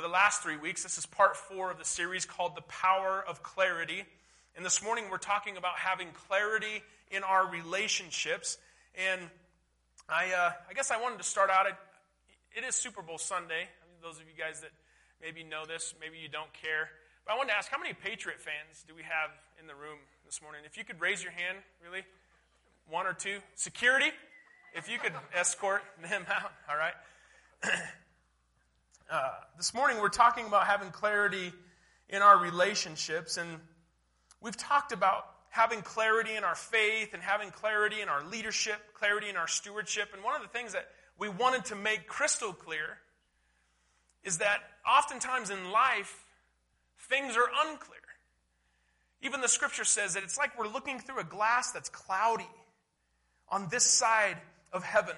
for the last three weeks. This is part four of the series called The Power of Clarity. And this morning we're talking about having clarity in our relationships. And I, uh, I guess I wanted to start out. It is Super Bowl Sunday. I mean, those of you guys that maybe know this, maybe you don't care. But I wanted to ask how many Patriot fans do we have in the room this morning? If you could raise your hand, really? One or two? Security? If you could escort them out, all right? uh, this morning we're talking about having clarity in our relationships, and we've talked about having clarity in our faith and having clarity in our leadership, clarity in our stewardship. And one of the things that we wanted to make crystal clear is that oftentimes in life, things are unclear. Even the scripture says that it's like we're looking through a glass that's cloudy on this side of heaven.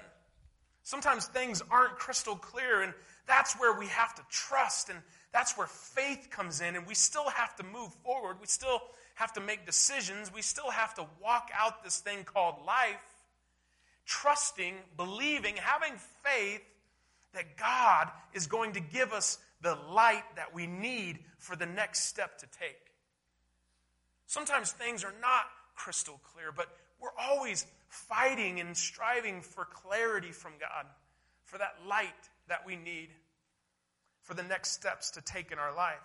Sometimes things aren't crystal clear, and that's where we have to trust, and that's where faith comes in, and we still have to move forward. We still have to make decisions. We still have to walk out this thing called life, trusting, believing, having faith that God is going to give us the light that we need for the next step to take. Sometimes things are not crystal clear, but we're always fighting and striving for clarity from God, for that light that we need for the next steps to take in our life.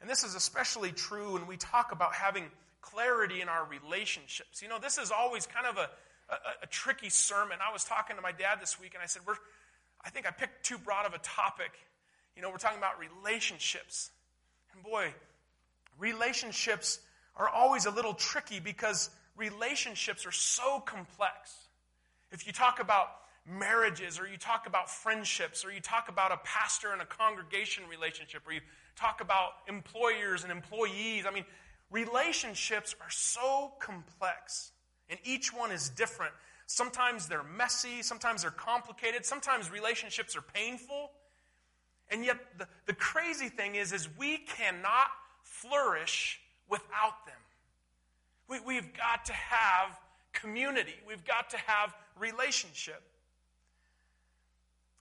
And this is especially true when we talk about having clarity in our relationships. You know, this is always kind of a, a, a tricky sermon. I was talking to my dad this week and I said, We're, I think I picked too broad of a topic. You know, we're talking about relationships. And boy, relationships are always a little tricky because relationships are so complex. If you talk about marriages, or you talk about friendships, or you talk about a pastor and a congregation relationship, or you talk about employers and employees, I mean, relationships are so complex, and each one is different. Sometimes they're messy, sometimes they're complicated, sometimes relationships are painful. And yet the, the crazy thing is, is we cannot flourish without them. We, we've got to have community. We've got to have relationship.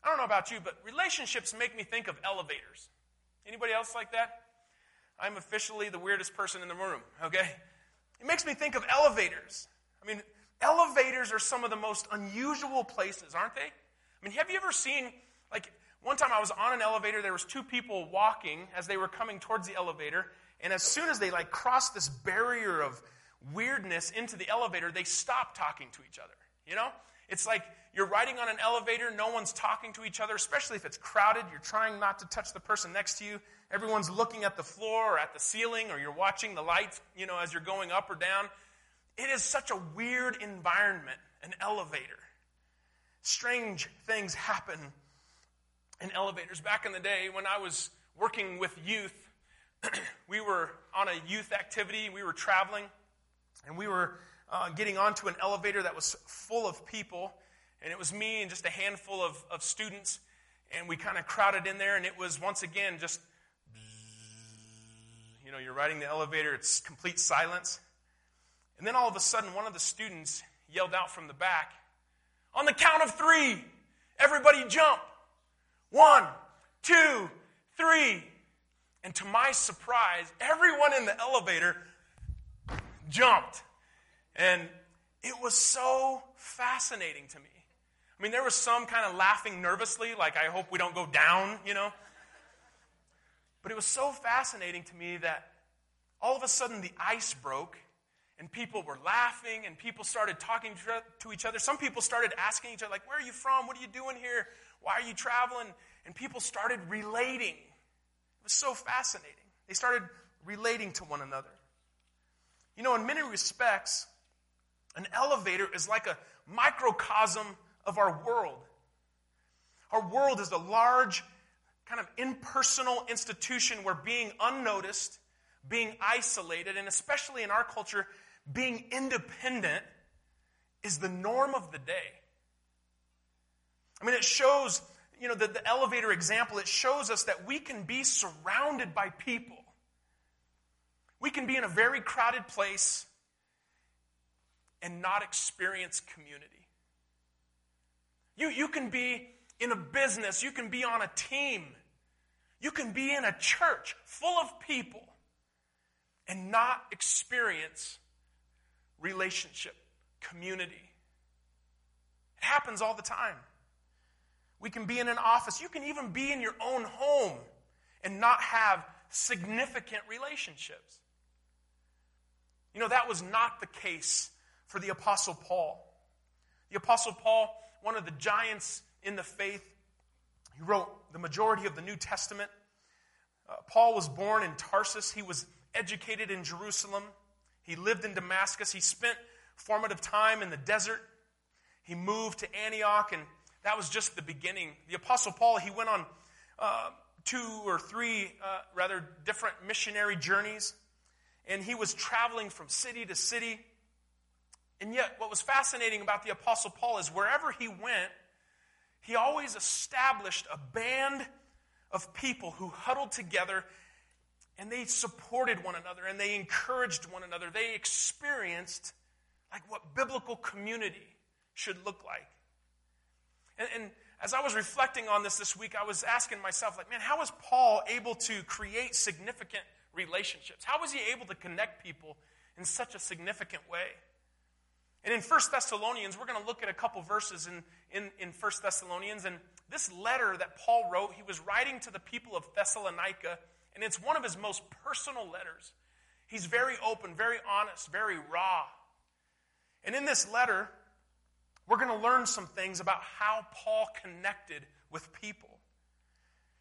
I don't know about you, but relationships make me think of elevators. Anybody else like that? I'm officially the weirdest person in the room, okay? It makes me think of elevators. I mean, elevators are some of the most unusual places, aren't they? I mean, have you ever seen like one time I was on an elevator, there was two people walking as they were coming towards the elevator, and as soon as they like crossed this barrier of weirdness into the elevator, they stopped talking to each other. You know? It's like you're riding on an elevator, no one's talking to each other, especially if it's crowded. You're trying not to touch the person next to you. Everyone's looking at the floor or at the ceiling, or you're watching the lights, you know, as you're going up or down. It is such a weird environment, an elevator. Strange things happen in elevators. Back in the day when I was working with youth, we were on a youth activity, we were traveling, and we were uh, getting onto an elevator that was full of people. And it was me and just a handful of, of students. And we kind of crowded in there. And it was once again just, you know, you're riding the elevator, it's complete silence. And then all of a sudden, one of the students yelled out from the back, On the count of three, everybody jump. One, two, three. And to my surprise, everyone in the elevator jumped. And it was so fascinating to me. I mean, there was some kind of laughing nervously, like, I hope we don't go down, you know? But it was so fascinating to me that all of a sudden the ice broke and people were laughing and people started talking to each other. Some people started asking each other, like, where are you from? What are you doing here? Why are you traveling? And people started relating. It was so fascinating. They started relating to one another. You know, in many respects, an elevator is like a microcosm of our world. Our world is a large, kind of impersonal institution where being unnoticed, being isolated, and especially in our culture, being independent is the norm of the day. I mean, it shows, you know, the, the elevator example, it shows us that we can be surrounded by people we can be in a very crowded place and not experience community. You, you can be in a business, you can be on a team, You can be in a church full of people and not experience relationship, community. It happens all the time. We can be in an office. You can even be in your own home and not have significant relationships. You know, that was not the case for the Apostle Paul. The Apostle Paul, one of the giants in the faith, he wrote the majority of the New Testament. Uh, Paul was born in Tarsus. He was educated in Jerusalem. He lived in Damascus. He spent formative time in the desert. He moved to Antioch, and that was just the beginning. The Apostle Paul, he went on uh, two or three, uh, rather, different missionary journeys, and he was traveling from city to city. And yet, what was fascinating about the Apostle Paul is wherever he went, he always established a band of people who huddled together and they supported one another and they encouraged one another. They experienced like what biblical community should look like. And, and, as I was reflecting on this this week, I was asking myself, like, man, how was Paul able to create significant relationships? How was he able to connect people in such a significant way? And in 1 Thessalonians, we're going to look at a couple verses in, in, in 1 Thessalonians. And this letter that Paul wrote, he was writing to the people of Thessalonica, and it's one of his most personal letters. He's very open, very honest, very raw. And in this letter, we're going to learn some things about how Paul connected with people.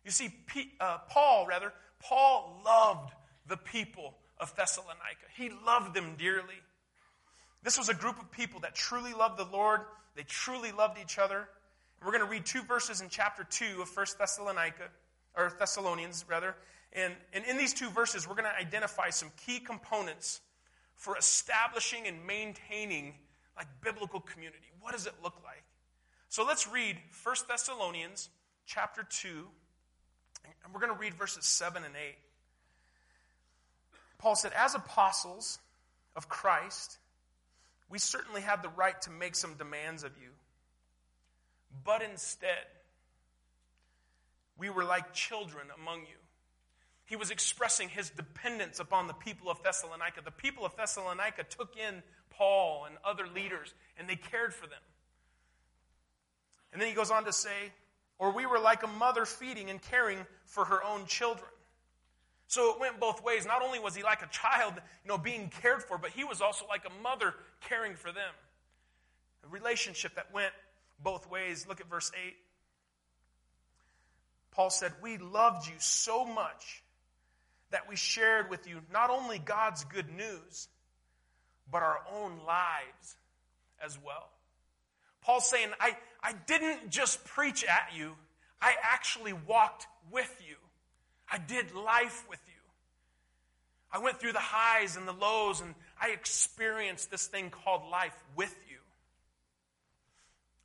You see, P, uh, Paul, rather, Paul loved the people of Thessalonica. He loved them dearly. This was a group of people that truly loved the Lord. They truly loved each other. We're going to read two verses in chapter 2 of 1 Thessalonica, or Thessalonians, rather. And, and in these two verses, we're going to identify some key components for establishing and maintaining like biblical community. What does it look like? So let's read 1 Thessalonians chapter 2, and we're going to read verses 7 and 8. Paul said, As apostles of Christ, we certainly have the right to make some demands of you. But instead, we were like children among you. He was expressing his dependence upon the people of Thessalonica. The people of Thessalonica took in Paul and other leaders, and they cared for them. And then he goes on to say, or we were like a mother feeding and caring for her own children. So it went both ways. Not only was he like a child, you know, being cared for, but he was also like a mother caring for them. A relationship that went both ways. Look at verse 8. Paul said, We loved you so much that we shared with you not only God's good news, but our own lives as well. Paul's saying, I, I didn't just preach at you, I actually walked with you. I did life with you. I went through the highs and the lows, and I experienced this thing called life with you.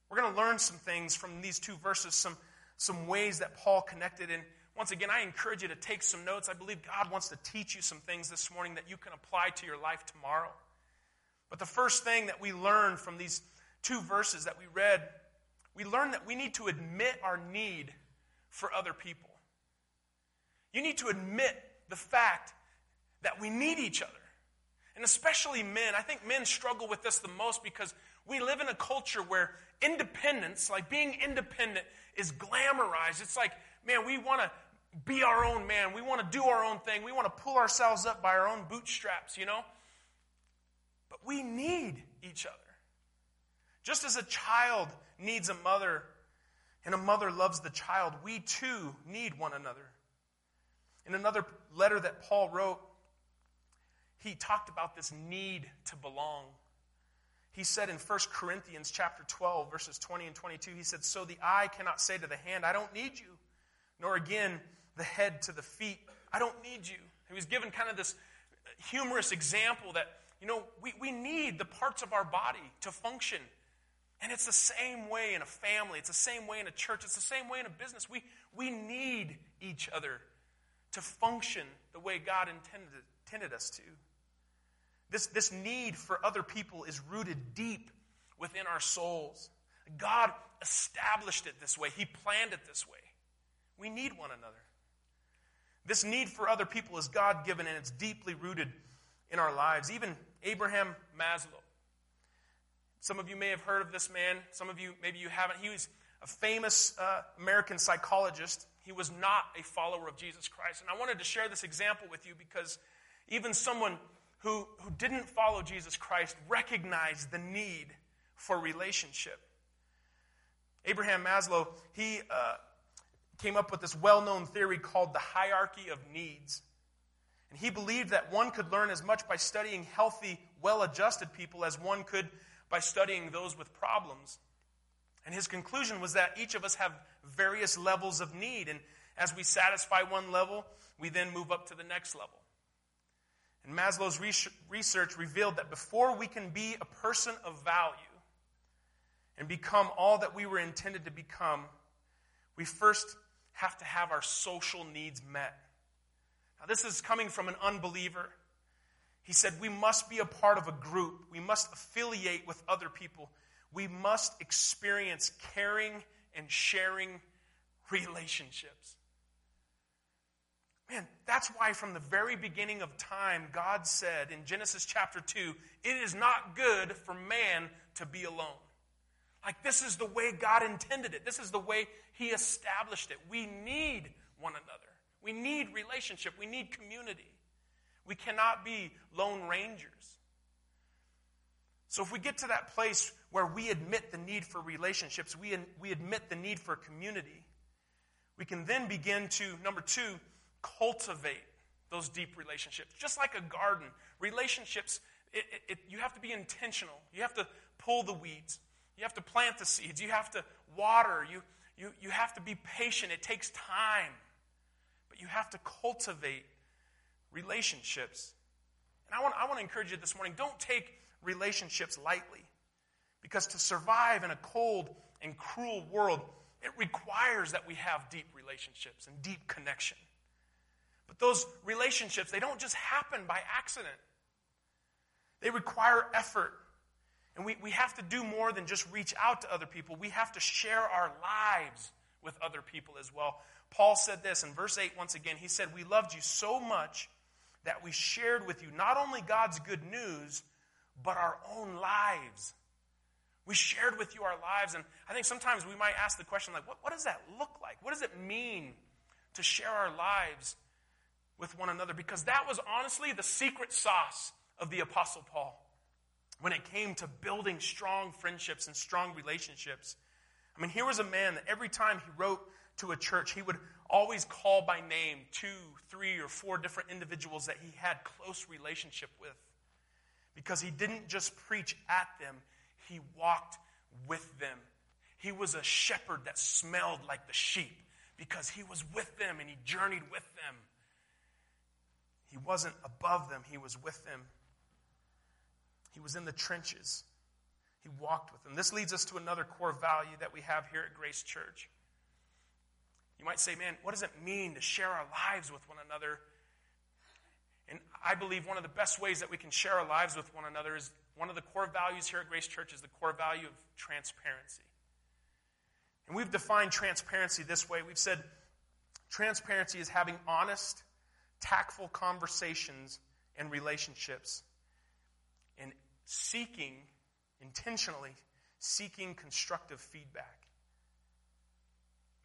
We're going to learn some things from these two verses, some, some ways that Paul connected. And once again, I encourage you to take some notes. I believe God wants to teach you some things this morning that you can apply to your life tomorrow. But the first thing that we learn from these two verses that we read, we learn that we need to admit our need for other people. You need to admit the fact that we need each other. And especially men. I think men struggle with this the most because we live in a culture where independence, like being independent, is glamorized. It's like, man, we want to be our own man. We want to do our own thing. We want to pull ourselves up by our own bootstraps, you know? But we need each other. Just as a child needs a mother and a mother loves the child, we too need one another. In another letter that Paul wrote, he talked about this need to belong. He said in 1 Corinthians chapter 12 verses 20 and 22 he said so the eye cannot say to the hand I don't need you nor again the head to the feet I don't need you. He was given kind of this humorous example that you know, we, we need the parts of our body to function. And it's the same way in a family, it's the same way in a church, it's the same way in a business. We, we need each other to function the way God intended, intended us to. This, this need for other people is rooted deep within our souls. God established it this way, He planned it this way. We need one another. This need for other people is God given and it's deeply rooted in our lives. Even Abraham Maslow. Some of you may have heard of this man. Some of you, maybe you haven't. He was a famous uh, American psychologist. He was not a follower of Jesus Christ. And I wanted to share this example with you because even someone who, who didn't follow Jesus Christ recognized the need for relationship. Abraham Maslow, he uh, came up with this well known theory called the hierarchy of needs. And he believed that one could learn as much by studying healthy, well adjusted people as one could by studying those with problems. And his conclusion was that each of us have various levels of need. And as we satisfy one level, we then move up to the next level. And Maslow's research revealed that before we can be a person of value and become all that we were intended to become, we first have to have our social needs met. Now, this is coming from an unbeliever. He said, We must be a part of a group, we must affiliate with other people, we must experience caring and sharing relationships. Man, that's why from the very beginning of time, God said in Genesis chapter 2, it is not good for man to be alone. Like, this is the way God intended it. This is the way He established it. We need one another. We need relationship. We need community. We cannot be lone rangers. So, if we get to that place where we admit the need for relationships, we, we admit the need for community, we can then begin to, number two, cultivate those deep relationships. Just like a garden, relationships, it, it, it, you have to be intentional. You have to pull the weeds. You have to plant the seeds. You have to water. You, you, you have to be patient. It takes time. But you have to cultivate relationships. And I want, I want to encourage you this morning don't take relationships lightly. Because to survive in a cold and cruel world, it requires that we have deep relationships and deep connection. But those relationships, they don't just happen by accident. They require effort. And we, we have to do more than just reach out to other people. We have to share our lives with other people as well. Paul said this in verse 8 once again. He said, We loved you so much that we shared with you not only God's good news, but our own lives. We shared with you our lives. And I think sometimes we might ask the question, like, what, what does that look like? What does it mean to share our lives with one another? Because that was honestly the secret sauce of the Apostle Paul when it came to building strong friendships and strong relationships. I mean, here was a man that every time he wrote to a church, he would always call by name two, three, or four different individuals that he had close relationship with. Because he didn't just preach at them, he walked with them. He was a shepherd that smelled like the sheep because he was with them and he journeyed with them. He wasn't above them, he was with them. He was in the trenches. He walked with them. This leads us to another core value that we have here at Grace Church. You might say, man, what does it mean to share our lives with one another? And I believe one of the best ways that we can share our lives with one another is one of the core values here at Grace Church is the core value of transparency. And we've defined transparency this way. We've said transparency is having honest, tactful conversations and relationships and seeking, intentionally, seeking constructive feedback.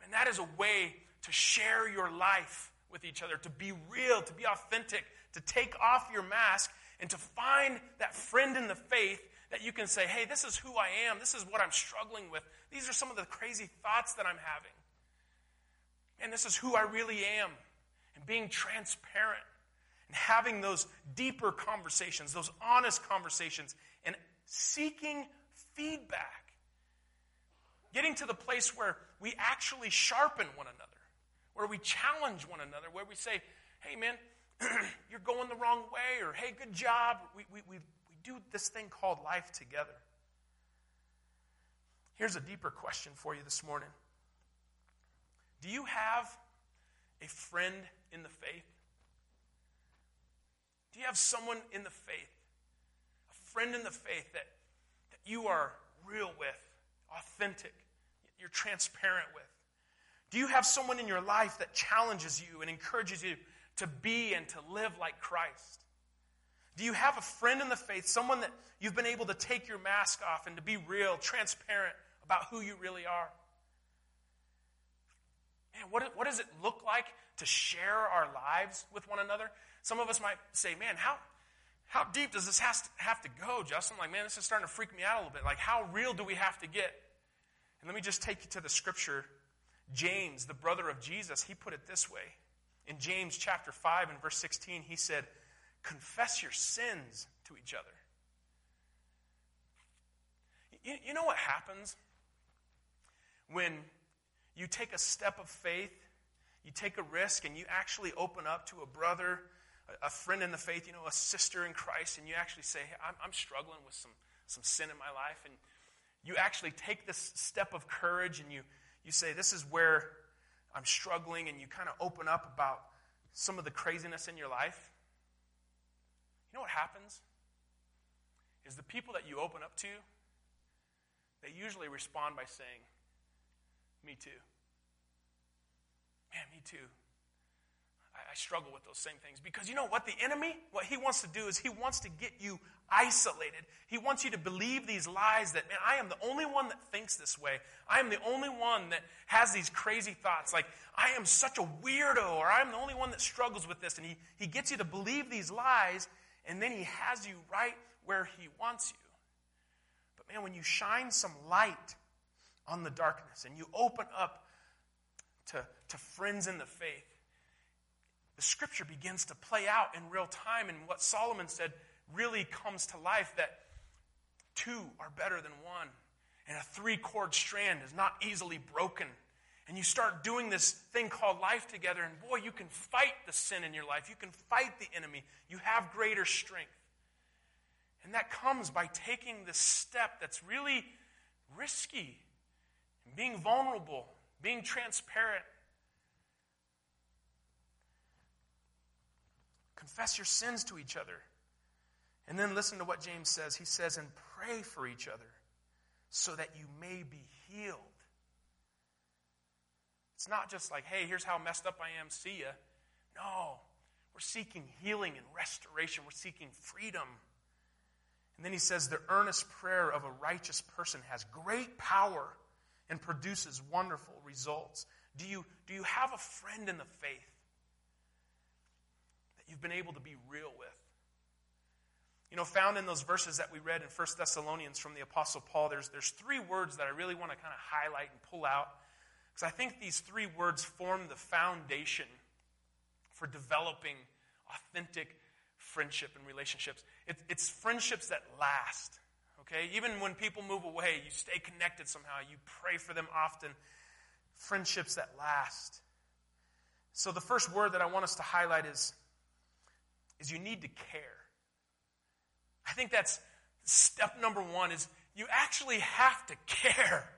And that is a way to share your life with each other, to be real, to be authentic, to take off your mask, and to find that friend in the faith that you can say, hey, this is who I am. This is what I'm struggling with. These are some of the crazy thoughts that I'm having. And this is who I really am. And being transparent and having those deeper conversations, those honest conversations, and seeking feedback. Getting to the place where we actually sharpen one another, where we challenge one another, where we say, hey, man, you're going the wrong way, or hey, good job. We, we, we, we do this thing called life together. Here's a deeper question for you this morning Do you have a friend in the faith? Do you have someone in the faith, a friend in the faith that, that you are real with, authentic, you're transparent with? Do you have someone in your life that challenges you and encourages you to be and to live like Christ? Do you have a friend in the faith, someone that you've been able to take your mask off and to be real, transparent about who you really are? Man, what, what does it look like to share our lives with one another? Some of us might say, man, how, how deep does this has to, have to go, Justin? Like, man, this is starting to freak me out a little bit. Like, how real do we have to get? And let me just take you to the scripture. James, the brother of Jesus, he put it this way. In James chapter 5 and verse 16, he said, Confess your sins to each other. You, you know what happens when you take a step of faith, you take a risk, and you actually open up to a brother, a, friend in the faith, you know, a sister in Christ, and you actually say, hey, I'm, I'm struggling with some, some sin in my life. And you actually take this step of courage and you, you say, This is where I'm struggling, and you kind of open up about some of the craziness in your life. You know what happens? Is the people that you open up to, they usually respond by saying, Me too. Man, me too. I, I struggle with those same things. Because you know what? The enemy, what he wants to do is he wants to get you isolated. He wants you to believe these lies that, man, I am the only one that thinks this way. I am the only one that has these crazy thoughts. Like, I am such a weirdo, or I'm the only one that struggles with this. And he, he gets you to believe these lies, and then he has you right where he wants you. But man, when you shine some light on the darkness and you open up to, to friends in the faith, the scripture begins to play out in real time. And what Solomon said really comes to life that two are better than one. And a three chord strand is not easily broken. And you start doing this thing called life together, and boy, you can fight the sin in your life. You can fight the enemy. You have greater strength. And that comes by taking this step that's really risky, being vulnerable, being transparent. Confess your sins to each other. And then listen to what James says. He says, and pray for each other so that you may be healed. It's not just like, hey, here's how messed up I am, see ya. No, we're seeking healing and restoration, we're seeking freedom. And then he says, the earnest prayer of a righteous person has great power and produces wonderful results. Do you, do you have a friend in the faith you've been able to be real with? You know, found in those verses that we read in 1 Thessalonians from the Apostle Paul, there's, there's three words that I really want to kind of highlight and pull out. Because I think these three words form the foundation for developing authentic friendship and relationships. It, it's friendships that last. Okay? Even when people move away, you stay connected somehow. You pray for them often. Friendships that last. So the first word that I want us to highlight is, is you need to care. I think that's step number one is you actually have to care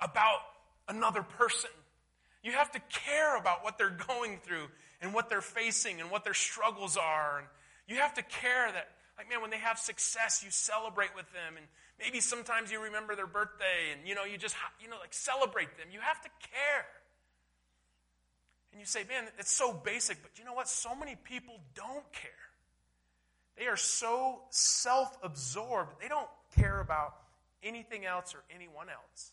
about another person. You have to care about what they're going through and what they're facing and what their struggles are. And you have to care that, like, man, when they have success, you celebrate with them. And maybe sometimes you remember their birthday and, you know, you just, you know, like celebrate them. You have to care. And you say, man, it's so basic, but you know what? So many people don't care. They are so self absorbed, they don't care about anything else or anyone else.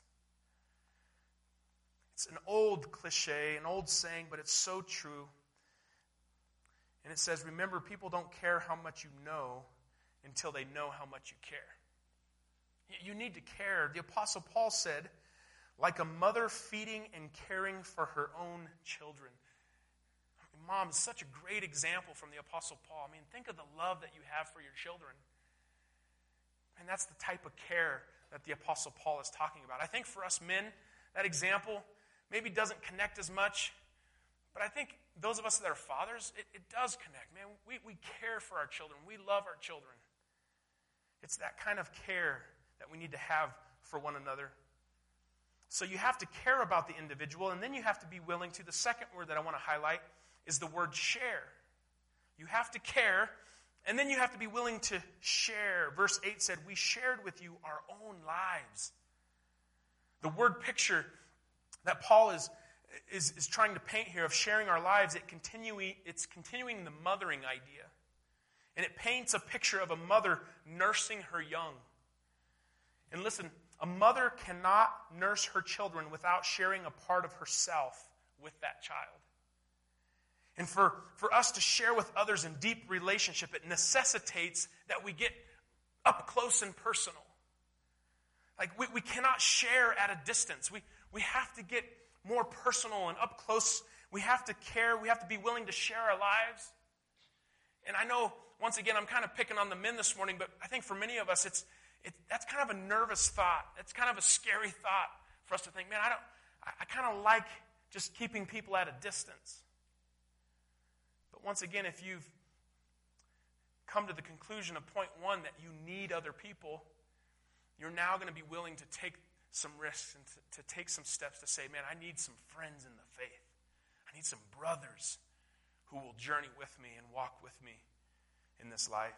It's an old cliche, an old saying, but it's so true. And it says, Remember, people don't care how much you know until they know how much you care. You need to care. The Apostle Paul said, like a mother feeding and caring for her own children mom is such a great example from the Apostle Paul. I mean, think of the love that you have for your children. And that's the type of care that the Apostle Paul is talking about. I think for us men, that example maybe doesn't connect as much, but I think those of us that are fathers, it, it does connect. Man, we, we care for our children, we love our children. It's that kind of care that we need to have for one another. So you have to care about the individual, and then you have to be willing to. The second word that I want to highlight is the word share. You have to care, and then you have to be willing to share. Verse 8 said, We shared with you our own lives. The word picture that Paul is is, is trying to paint here of sharing our lives, it continue, it's continuing the mothering idea. And it paints a picture of a mother nursing her young. And listen, a mother cannot nurse her children without sharing a part of herself with that child. And for, for us to share with others in deep relationship, it necessitates that we get up close and personal. Like, we, we cannot share at a distance. We, we have to get more personal and up close. We have to care. We have to be willing to share our lives. And I know, once again, I'm kind of picking on the men this morning, but I think for many of us, it's, it, that's kind of a nervous thought. That's kind of a scary thought for us to think, man, I don't, I, I kind of like just keeping people at a distance. But once again, if you've come to the conclusion of point one that you need other people, you're now going to be willing to take some risks and to, to take some steps to say, man, I need some friends in the faith. I need some brothers who will journey with me and walk with me in this life.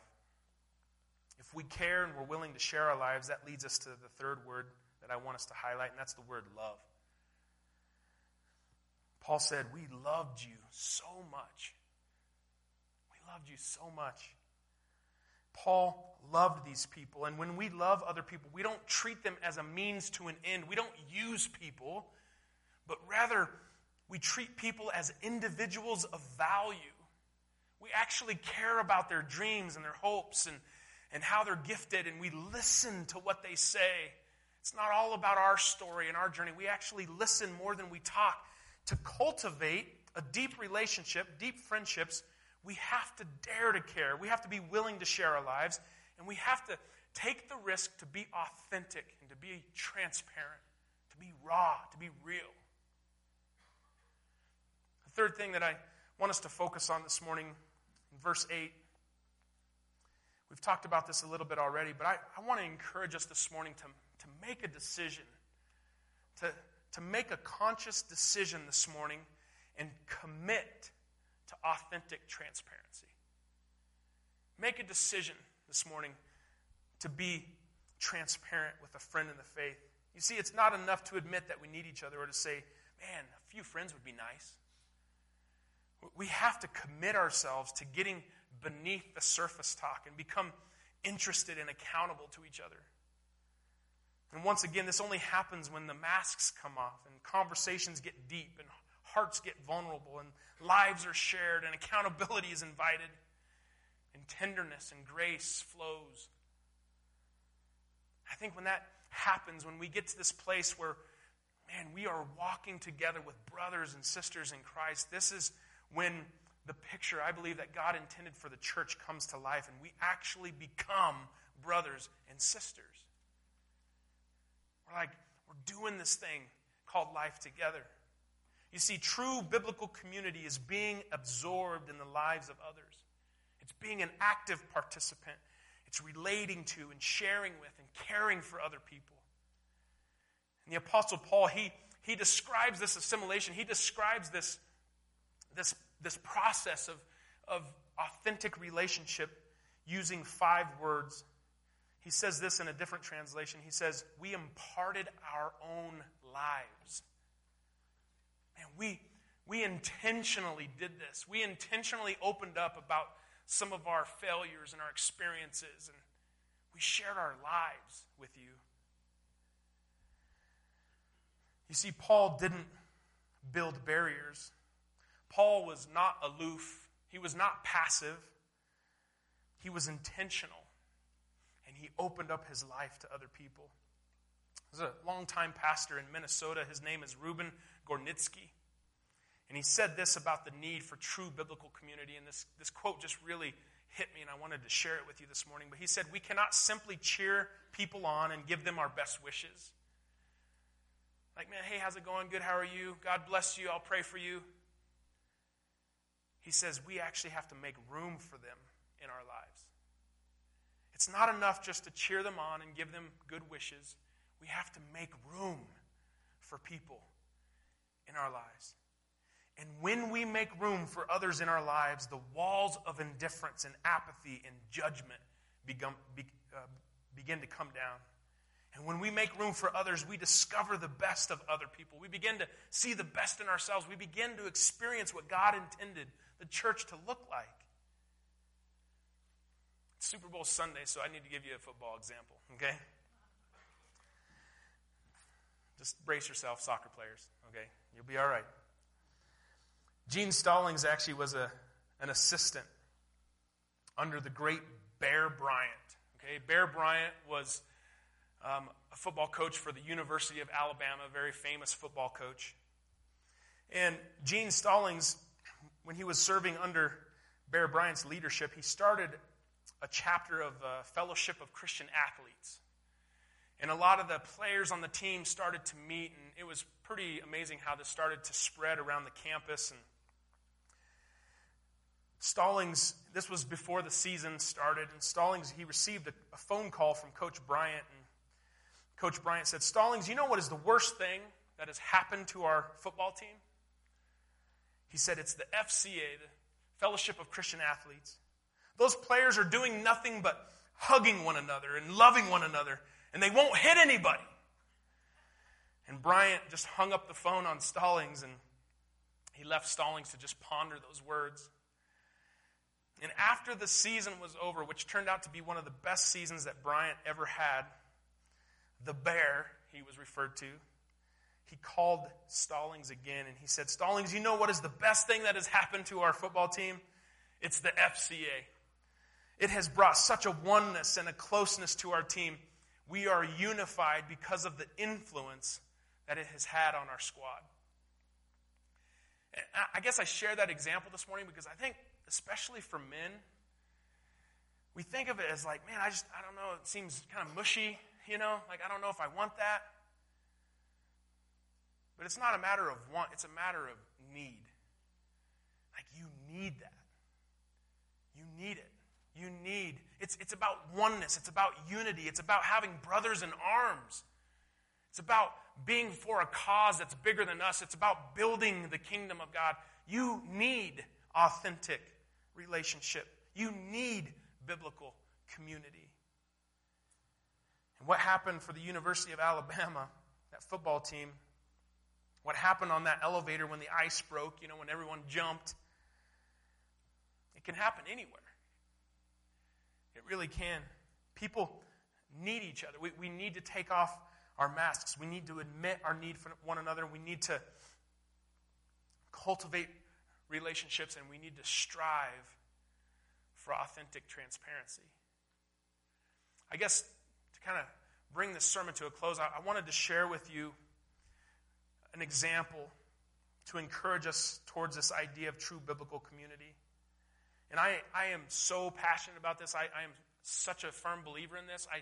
If we care and we're willing to share our lives, that leads us to the third word that I want us to highlight, and that's the word love. Paul said, We loved you so much. We loved you so much. Paul loved these people. And when we love other people, we don't treat them as a means to an end. We don't use people, but rather we treat people as individuals of value. We actually care about their dreams and their hopes and, and how they're gifted, and we listen to what they say. It's not all about our story and our journey. We actually listen more than we talk. To cultivate a deep relationship, deep friendships, we have to dare to care. We have to be willing to share our lives. And we have to take the risk to be authentic and to be transparent, to be raw, to be real. The third thing that I want us to focus on this morning, in verse 8, we've talked about this a little bit already, but I, I want to encourage us this morning to, to make a decision, to, to make a conscious decision this morning and commit to authentic transparency. Make a decision this morning to be transparent with a friend in the faith. You see, it's not enough to admit that we need each other or to say, man, a few friends would be nice. We have to commit ourselves to getting beneath the surface talk and become interested and accountable to each other. And once again, this only happens when the masks come off and conversations get deep and hearts get vulnerable and lives are shared and accountability is invited and tenderness and grace flows. I think when that happens, when we get to this place where, man, we are walking together with brothers and sisters in Christ, this is when the picture I believe that God intended for the church comes to life and we actually become brothers and sisters. We're like, we're doing this thing called life together. You see, true biblical community is being absorbed in the lives of others. It's being an active participant. It's relating to and sharing with and caring for other people. And the Apostle Paul, he, he describes this assimilation, he describes this, this, this process of, of authentic relationship using five words. He says this in a different translation. He says, We imparted our own lives Man, we, we intentionally did this. We intentionally opened up about some of our failures and our experiences, and we shared our lives with you. You see, Paul didn't build barriers. Paul was not aloof, he was not passive, he was intentional, and he opened up his life to other people. There's a longtime pastor in Minnesota. His name is Reuben Gornitsky. And he said this about the need for true biblical community. And this, this quote just really hit me, and I wanted to share it with you this morning. But he said, We cannot simply cheer people on and give them our best wishes. Like, man, hey, how's it going? Good, how are you? God bless you. I'll pray for you. He says, We actually have to make room for them in our lives. It's not enough just to cheer them on and give them good wishes. We have to make room for people in our lives. And when we make room for others in our lives, the walls of indifference and apathy and judgment begin, be, uh, begin to come down. And when we make room for others, we discover the best of other people. We begin to see the best in ourselves. We begin to experience what God intended the church to look like. It's Super Bowl Sunday, so I need to give you a football example, okay? Just brace yourself, soccer players, okay? You'll be all right. Gene Stallings actually was a, an assistant under the great Bear Bryant. Okay, Bear Bryant was um, a football coach for the University of Alabama, a very famous football coach. And Gene Stallings, when he was serving under Bear Bryant's leadership, he started a chapter of uh, Fellowship of Christian Athletes. And a lot of the players on the team started to meet, and it was pretty amazing how this started to spread around the campus. And Stallings, this was before the season started, and Stallings, he received a, a phone call from Coach Bryant, and Coach Bryant said, Stallings, you know what is the worst thing that has happened to our football team? He said, It's the FCA, the Fellowship of Christian Athletes. Those players are doing nothing but hugging one another and loving one another, and they won't hit anybody. And Bryant just hung up the phone on Stallings, and he left Stallings to just ponder those words. And after the season was over, which turned out to be one of the best seasons that Bryant ever had, the bear, he was referred to, he called Stallings again and he said, Stallings, you know what is the best thing that has happened to our football team? It's the FCA. It has brought such a oneness and a closeness to our team. We are unified because of the influence that it has had on our squad. I guess I share that example this morning because I think, especially for men, we think of it as like, man, I just, I don't know, it seems kind of mushy you know? Like, I don't know if I want that. But it's not a matter of want, it's a matter of need. Like, you need that. You need it. You need, it's, it's about oneness, it's about unity, it's about having brothers in arms. It's about being for a cause that's bigger than us. It's about building the kingdom of God. You need authentic relationship. You need biblical community. And what happened for the University of Alabama, that football team, what happened on that elevator when the ice broke, you know, when everyone jumped, it can happen anywhere. It really can. People need each other. We, we need to take off our masks. We need to admit our need for one another. We need to cultivate relationships and we need to strive for authentic transparency. I guess to kind of bring this sermon to a close, I, I wanted to share with you an example to encourage us towards this idea of true biblical community. And I, I am so passionate about this. I, I am such a firm believer in this. I,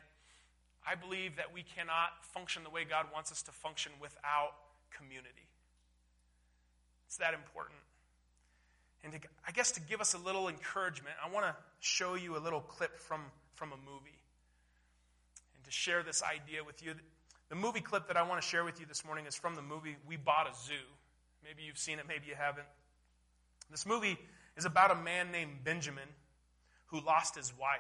I believe that we cannot function the way God wants us to function without community. It's that important. And to, I guess to give us a little encouragement, I want to show you a little clip from, from a movie and to share this idea with you. The movie clip that I want to share with you this morning is from the movie We Bought a Zoo. Maybe you've seen it, maybe you haven't. This movie is about a man named Benjamin who lost his wife.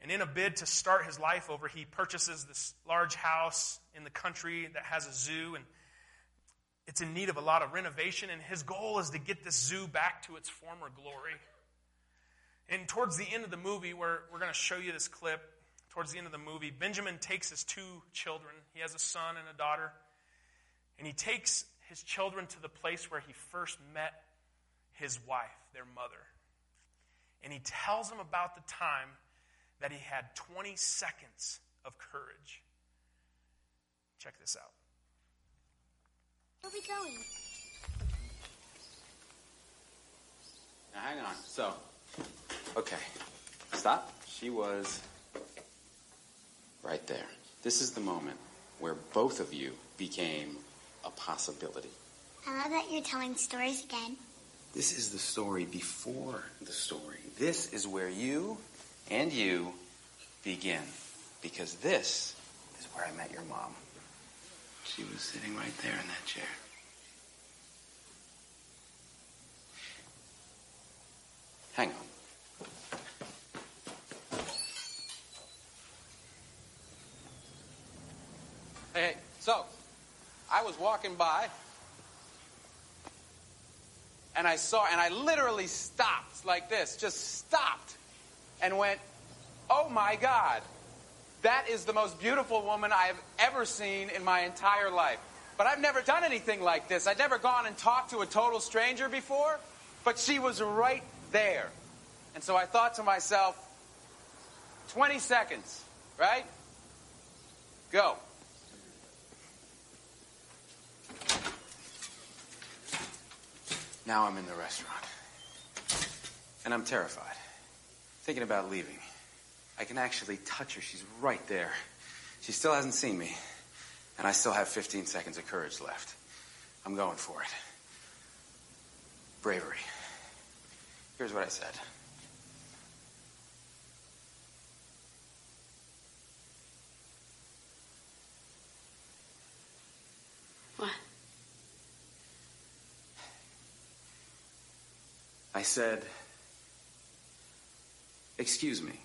And in a bid to start his life over, he purchases this large house in the country that has a zoo, and it's in need of a lot of renovation. And his goal is to get this zoo back to its former glory. And towards the end of the movie, where we're going to show you this clip, towards the end of the movie, Benjamin takes his two children. He has a son and a daughter. And he takes his children to the place where he first met his wife, their mother. And he tells them about the time that he had 20 seconds of courage. Check this out. Where are we going? Now, hang on. So, okay. Stop. She was right there. This is the moment where both of you became a possibility. I love that you're telling stories again. This is the story before the story. This is where you and you begin. Because this is where I met your mom. She was sitting right there in that chair. Hang on. So, I was walking by, and I saw, and I literally stopped like this, just stopped, and went, Oh my God, that is the most beautiful woman I have ever seen in my entire life. But I've never done anything like this. I'd never gone and talked to a total stranger before, but she was right there. And so I thought to myself, 20 seconds, right? Go. Now I'm in the restaurant. And I'm terrified. Thinking about leaving. I can actually touch her. She's right there. She still hasn't seen me. And I still have 15 seconds of courage left. I'm going for it. Bravery. Here's what I said. I said, Excuse me.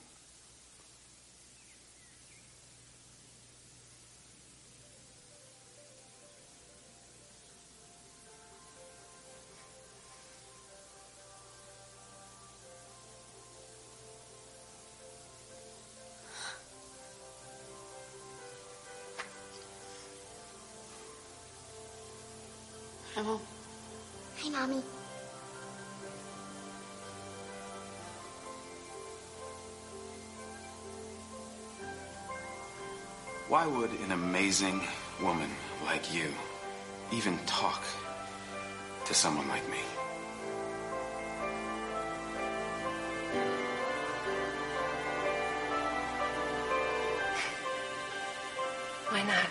Hi, Mommy. Why would an amazing woman like you even talk to someone like me? Why not?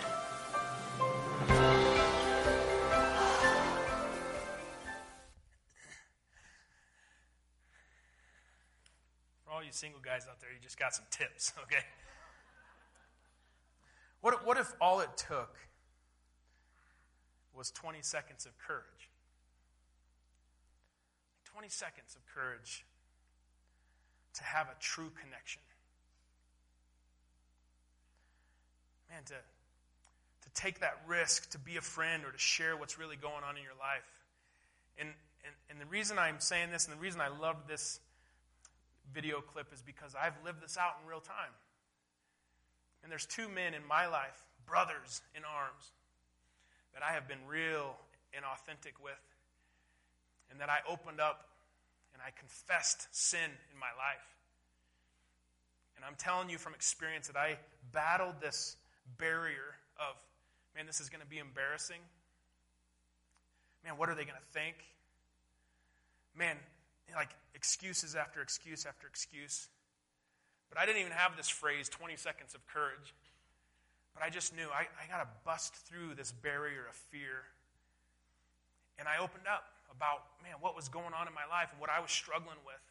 For all you single guys out there, you just got some tips, okay? What, if- what if all it took was 20 seconds of courage? 20 seconds of courage to have a true connection. Man, to, to take that risk to be a friend or to share what's really going on in your life. And, and, and the reason I'm saying this and the reason I love this video clip is because I've lived this out in real time. And there's two men in my life, brothers in arms, that I have been real and authentic with, and that I opened up and I confessed sin in my life. And I'm telling you from experience that I battled this barrier of, man, this is going to be embarrassing. Man, what are they going to think? Man, like excuses after excuse after excuse. But I didn't even have this phrase, 20 seconds of courage. But I just knew I, I got to bust through this barrier of fear. And I opened up about, man, what was going on in my life and what I was struggling with.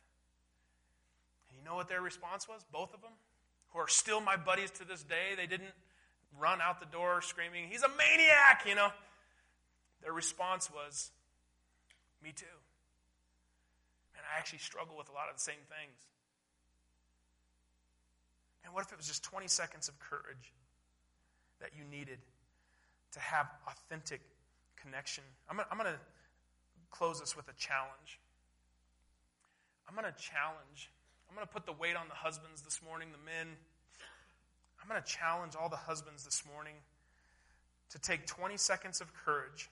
And you know what their response was? Both of them, who are still my buddies to this day, they didn't run out the door screaming, he's a maniac, you know. Their response was, me too. And I actually struggle with a lot of the same things. And what if it was just 20 seconds of courage that you needed to have authentic connection? I'm going to close this with a challenge. I'm going to challenge, I'm going to put the weight on the husbands this morning, the men. I'm going to challenge all the husbands this morning to take 20 seconds of courage.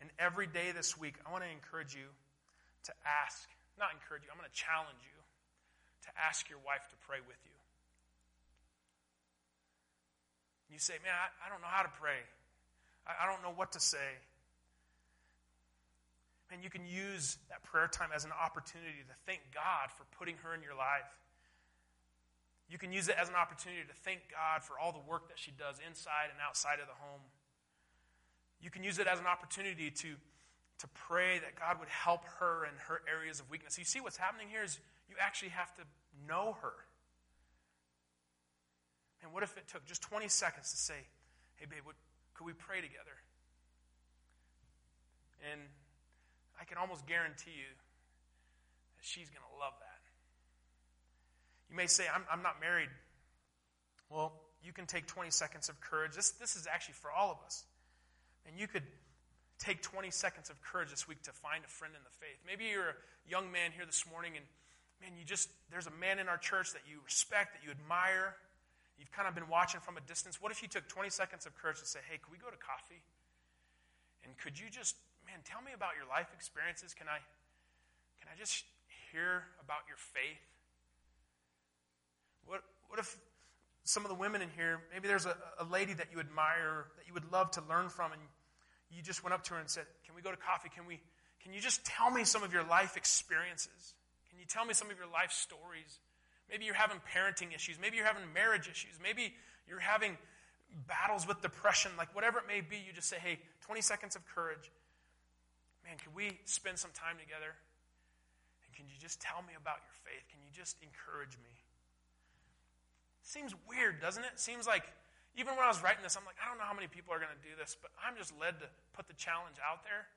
And every day this week, I want to encourage you to ask, not encourage you, I'm going to challenge you to ask your wife to pray with you. You say, man, I, I don't know how to pray. I, I don't know what to say. And you can use that prayer time as an opportunity to thank God for putting her in your life. You can use it as an opportunity to thank God for all the work that she does inside and outside of the home. You can use it as an opportunity to, to pray that God would help her in her areas of weakness. You see what's happening here is you actually have to know her. And what if it took just 20 seconds to say, hey, babe, what, could we pray together? And I can almost guarantee you that she's going to love that. You may say, I'm, I'm not married. Well, you can take 20 seconds of courage. This, this is actually for all of us. And you could take 20 seconds of courage this week to find a friend in the faith. Maybe you're a young man here this morning and, man, you just, there's a man in our church that you respect, that you admire. You've kind of been watching from a distance. What if you took 20 seconds of courage to say, hey, could we go to coffee? And could you just, man, tell me about your life experiences? Can I, can I just hear about your faith? What, what if some of the women in here, maybe there's a, a lady that you admire, that you would love to learn from, and you just went up to her and said, Can we go to coffee? Can, we, can you just tell me some of your life experiences? Can you tell me some of your life stories? Maybe you're having parenting issues. Maybe you're having marriage issues. Maybe you're having battles with depression. Like whatever it may be, you just say, Hey, 20 seconds of courage. Man, can we spend some time together? And can you just tell me about your faith? Can you just encourage me? Seems weird, doesn't it? Seems like even when I was writing this, I'm like, I don't know how many people are going to do this, but I'm just led to put the challenge out there.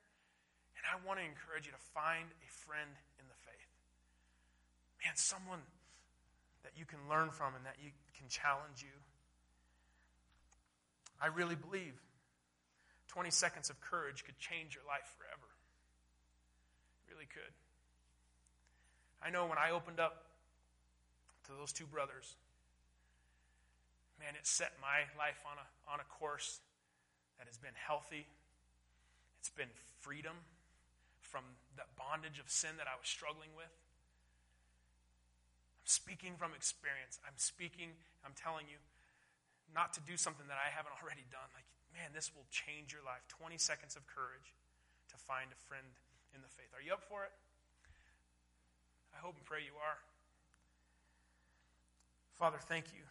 And I want to encourage you to find a friend in the faith. Man, someone that you can learn from and that you can challenge you. I really believe 20 seconds of courage could change your life forever. It really could. I know when I opened up to those two brothers, man, it set my life on a, on a course that has been healthy. It's been freedom from that bondage of sin that I was struggling with. Speaking from experience. I'm speaking, I'm telling you, not to do something that I haven't already done. Like, man, this will change your life. 20 seconds of courage to find a friend in the faith. Are you up for it? I hope and pray you are. Father, thank you